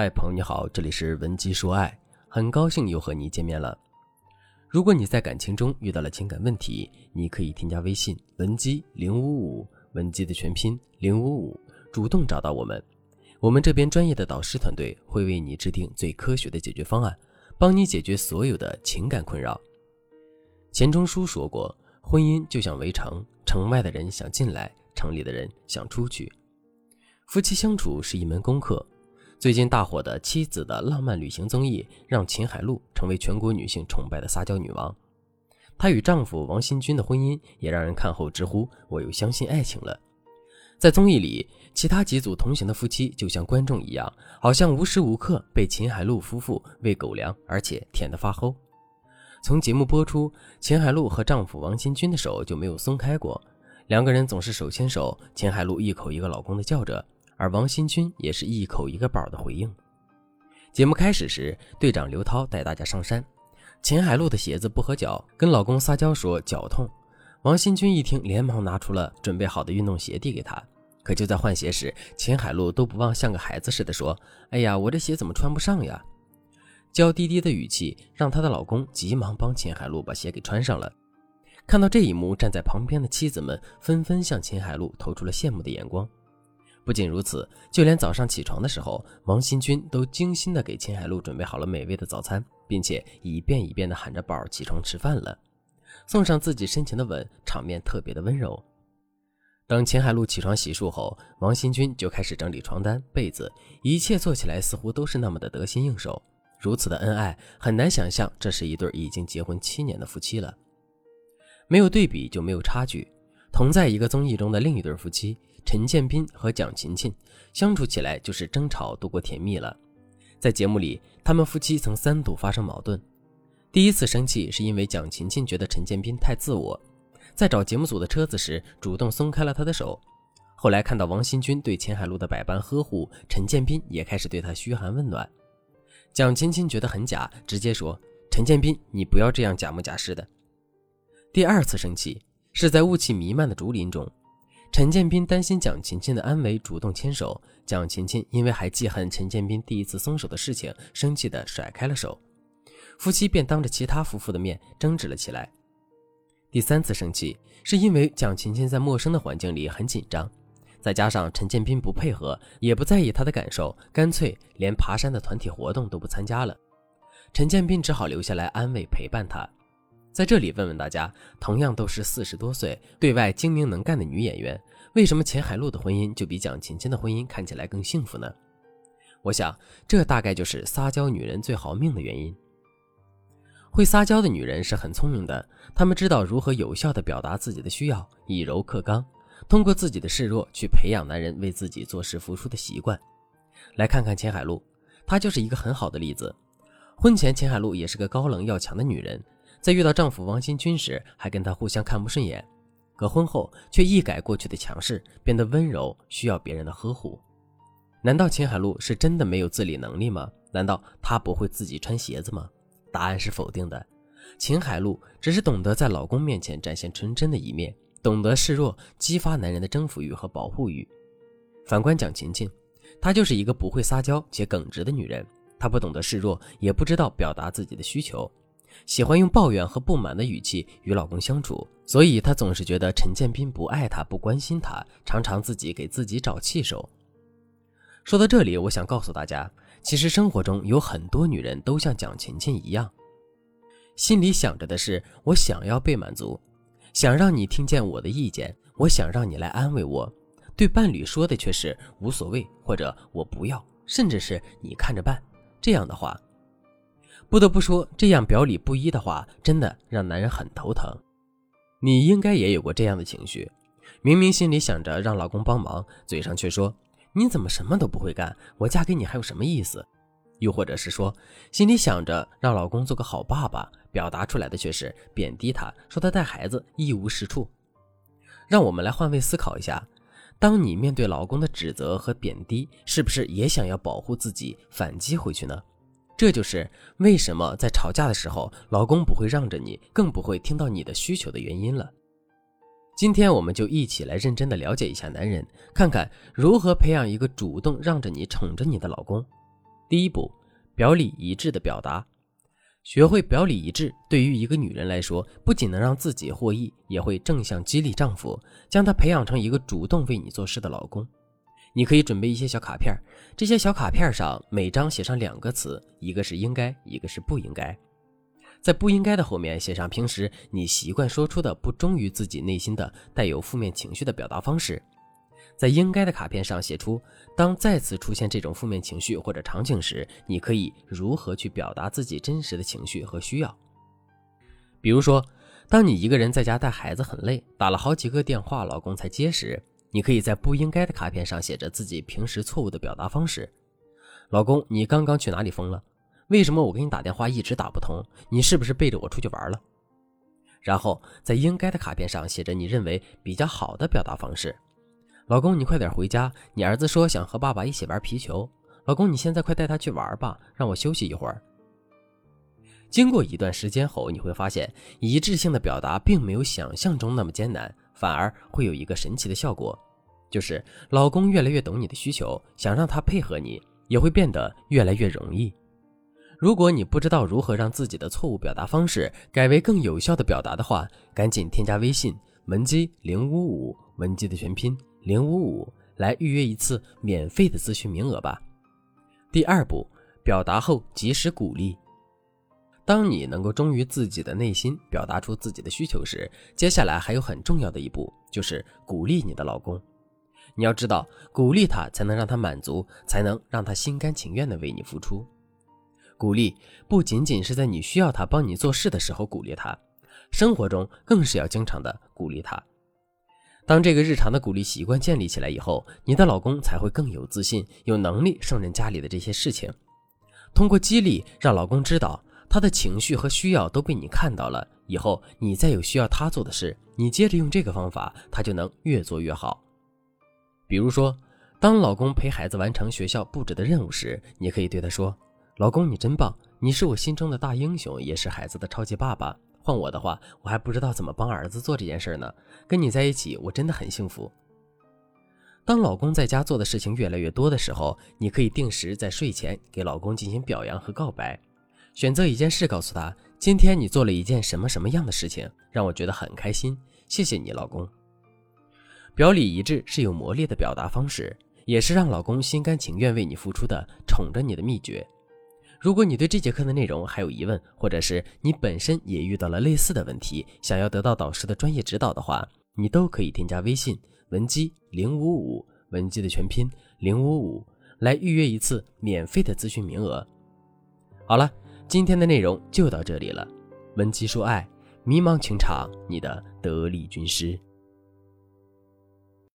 嗨，朋友你好，这里是文姬说爱，很高兴又和你见面了。如果你在感情中遇到了情感问题，你可以添加微信文姬零五五，文姬的全拼零五五，主动找到我们，我们这边专业的导师团队会为你制定最科学的解决方案，帮你解决所有的情感困扰。钱钟书说过，婚姻就像围城，城外的人想进来，城里的人想出去。夫妻相处是一门功课。最近大火的《妻子的浪漫旅行》综艺，让秦海璐成为全国女性崇拜的撒娇女王。她与丈夫王新军的婚姻也让人看后直呼“我又相信爱情了”。在综艺里，其他几组同行的夫妻就像观众一样，好像无时无刻被秦海璐夫妇喂狗粮，而且舔得发齁。从节目播出，秦海璐和丈夫王新军的手就没有松开过，两个人总是手牵手，秦海璐一口一个老公的叫着。而王新军也是一口一个宝的回应。节目开始时，队长刘涛带大家上山，秦海璐的鞋子不合脚，跟老公撒娇说脚痛。王新军一听，连忙拿出了准备好的运动鞋递给他。可就在换鞋时，秦海璐都不忘像个孩子似的说：“哎呀，我这鞋怎么穿不上呀？”娇滴滴的语气让她的老公急忙帮秦海璐把鞋给穿上了。看到这一幕，站在旁边的妻子们纷纷向秦海璐投出了羡慕的眼光。不仅如此，就连早上起床的时候，王新军都精心的给秦海璐准备好了美味的早餐，并且一遍一遍的喊着“宝起床吃饭了”，送上自己深情的吻，场面特别的温柔。等秦海璐起床洗漱后，王新军就开始整理床单被子，一切做起来似乎都是那么的得心应手。如此的恩爱，很难想象这是一对已经结婚七年的夫妻了。没有对比就没有差距。同在一个综艺中的另一对夫妻陈建斌和蒋勤勤相处起来就是争吵多过甜蜜了。在节目里，他们夫妻曾三度发生矛盾。第一次生气是因为蒋勤勤觉得陈建斌太自我，在找节目组的车子时主动松开了他的手。后来看到王新军对钱海璐的百般呵护，陈建斌也开始对他嘘寒问暖。蒋勤勤觉得很假，直接说：“陈建斌，你不要这样假模假式的。”第二次生气。是在雾气弥漫的竹林中，陈建斌担心蒋勤勤的安危，主动牵手。蒋勤勤因为还记恨陈建斌第一次松手的事情，生气地甩开了手，夫妻便当着其他夫妇的面争执了起来。第三次生气是因为蒋勤勤在陌生的环境里很紧张，再加上陈建斌不配合，也不在意他的感受，干脆连爬山的团体活动都不参加了。陈建斌只好留下来安慰陪伴他。在这里问问大家，同样都是四十多岁、对外精明能干的女演员，为什么钱海璐的婚姻就比蒋勤勤的婚姻看起来更幸福呢？我想，这大概就是撒娇女人最好命的原因。会撒娇的女人是很聪明的，她们知道如何有效地表达自己的需要，以柔克刚，通过自己的示弱去培养男人为自己做事付出的习惯。来看看钱海璐，她就是一个很好的例子。婚前，钱海璐也是个高冷要强的女人。在遇到丈夫王新军时，还跟他互相看不顺眼，可婚后却一改过去的强势，变得温柔，需要别人的呵护。难道秦海璐是真的没有自理能力吗？难道她不会自己穿鞋子吗？答案是否定的。秦海璐只是懂得在老公面前展现纯真的一面，懂得示弱，激发男人的征服欲和保护欲。反观蒋勤勤，她就是一个不会撒娇且耿直的女人，她不懂得示弱，也不知道表达自己的需求。喜欢用抱怨和不满的语气与老公相处，所以她总是觉得陈建斌不爱她、不关心她，常常自己给自己找气受。说到这里，我想告诉大家，其实生活中有很多女人都像蒋勤勤一样，心里想着的是我想要被满足，想让你听见我的意见，我想让你来安慰我，对伴侣说的却是无所谓或者我不要，甚至是你看着办这样的话。不得不说，这样表里不一的话，真的让男人很头疼。你应该也有过这样的情绪，明明心里想着让老公帮忙，嘴上却说你怎么什么都不会干，我嫁给你还有什么意思？又或者是说，心里想着让老公做个好爸爸，表达出来的却是贬低他，说他带孩子一无是处。让我们来换位思考一下，当你面对老公的指责和贬低，是不是也想要保护自己，反击回去呢？这就是为什么在吵架的时候，老公不会让着你，更不会听到你的需求的原因了。今天我们就一起来认真的了解一下男人，看看如何培养一个主动让着你、宠着你的老公。第一步，表里一致的表达。学会表里一致，对于一个女人来说，不仅能让自己获益，也会正向激励丈夫，将他培养成一个主动为你做事的老公。你可以准备一些小卡片，这些小卡片上每张写上两个词，一个是应该，一个是不应该。在不应该的后面写上平时你习惯说出的不忠于自己内心的带有负面情绪的表达方式。在应该的卡片上写出，当再次出现这种负面情绪或者场景时，你可以如何去表达自己真实的情绪和需要。比如说，当你一个人在家带孩子很累，打了好几个电话老公才接时，你可以在不应该的卡片上写着自己平时错误的表达方式。老公，你刚刚去哪里疯了？为什么我给你打电话一直打不通？你是不是背着我出去玩了？然后在应该的卡片上写着你认为比较好的表达方式。老公，你快点回家。你儿子说想和爸爸一起玩皮球。老公，你现在快带他去玩吧，让我休息一会儿。经过一段时间后，你会发现一致性的表达并没有想象中那么艰难，反而会有一个神奇的效果，就是老公越来越懂你的需求，想让他配合你也会变得越来越容易。如果你不知道如何让自己的错误表达方式改为更有效的表达的话，赶紧添加微信文姬零五五，文姬的全拼。零五五来预约一次免费的咨询名额吧。第二步，表达后及时鼓励。当你能够忠于自己的内心，表达出自己的需求时，接下来还有很重要的一步，就是鼓励你的老公。你要知道，鼓励他才能让他满足，才能让他心甘情愿的为你付出。鼓励不仅仅是在你需要他帮你做事的时候鼓励他，生活中更是要经常的鼓励他。当这个日常的鼓励习惯建立起来以后，你的老公才会更有自信，有能力胜任家里的这些事情。通过激励，让老公知道他的情绪和需要都被你看到了，以后你再有需要他做的事，你接着用这个方法，他就能越做越好。比如说，当老公陪孩子完成学校布置的任务时，你可以对他说：“老公，你真棒，你是我心中的大英雄，也是孩子的超级爸爸。”换我的话，我还不知道怎么帮儿子做这件事呢。跟你在一起，我真的很幸福。当老公在家做的事情越来越多的时候，你可以定时在睡前给老公进行表扬和告白，选择一件事告诉他：今天你做了一件什么什么样的事情，让我觉得很开心。谢谢你，老公。表里一致是有魔力的表达方式，也是让老公心甘情愿为你付出的宠着你的秘诀。如果你对这节课的内容还有疑问，或者是你本身也遇到了类似的问题，想要得到导师的专业指导的话，你都可以添加微信文姬零五五，文姬的全拼零五五，来预约一次免费的咨询名额。好了，今天的内容就到这里了。文姬说爱，迷茫情场，你的得力军师。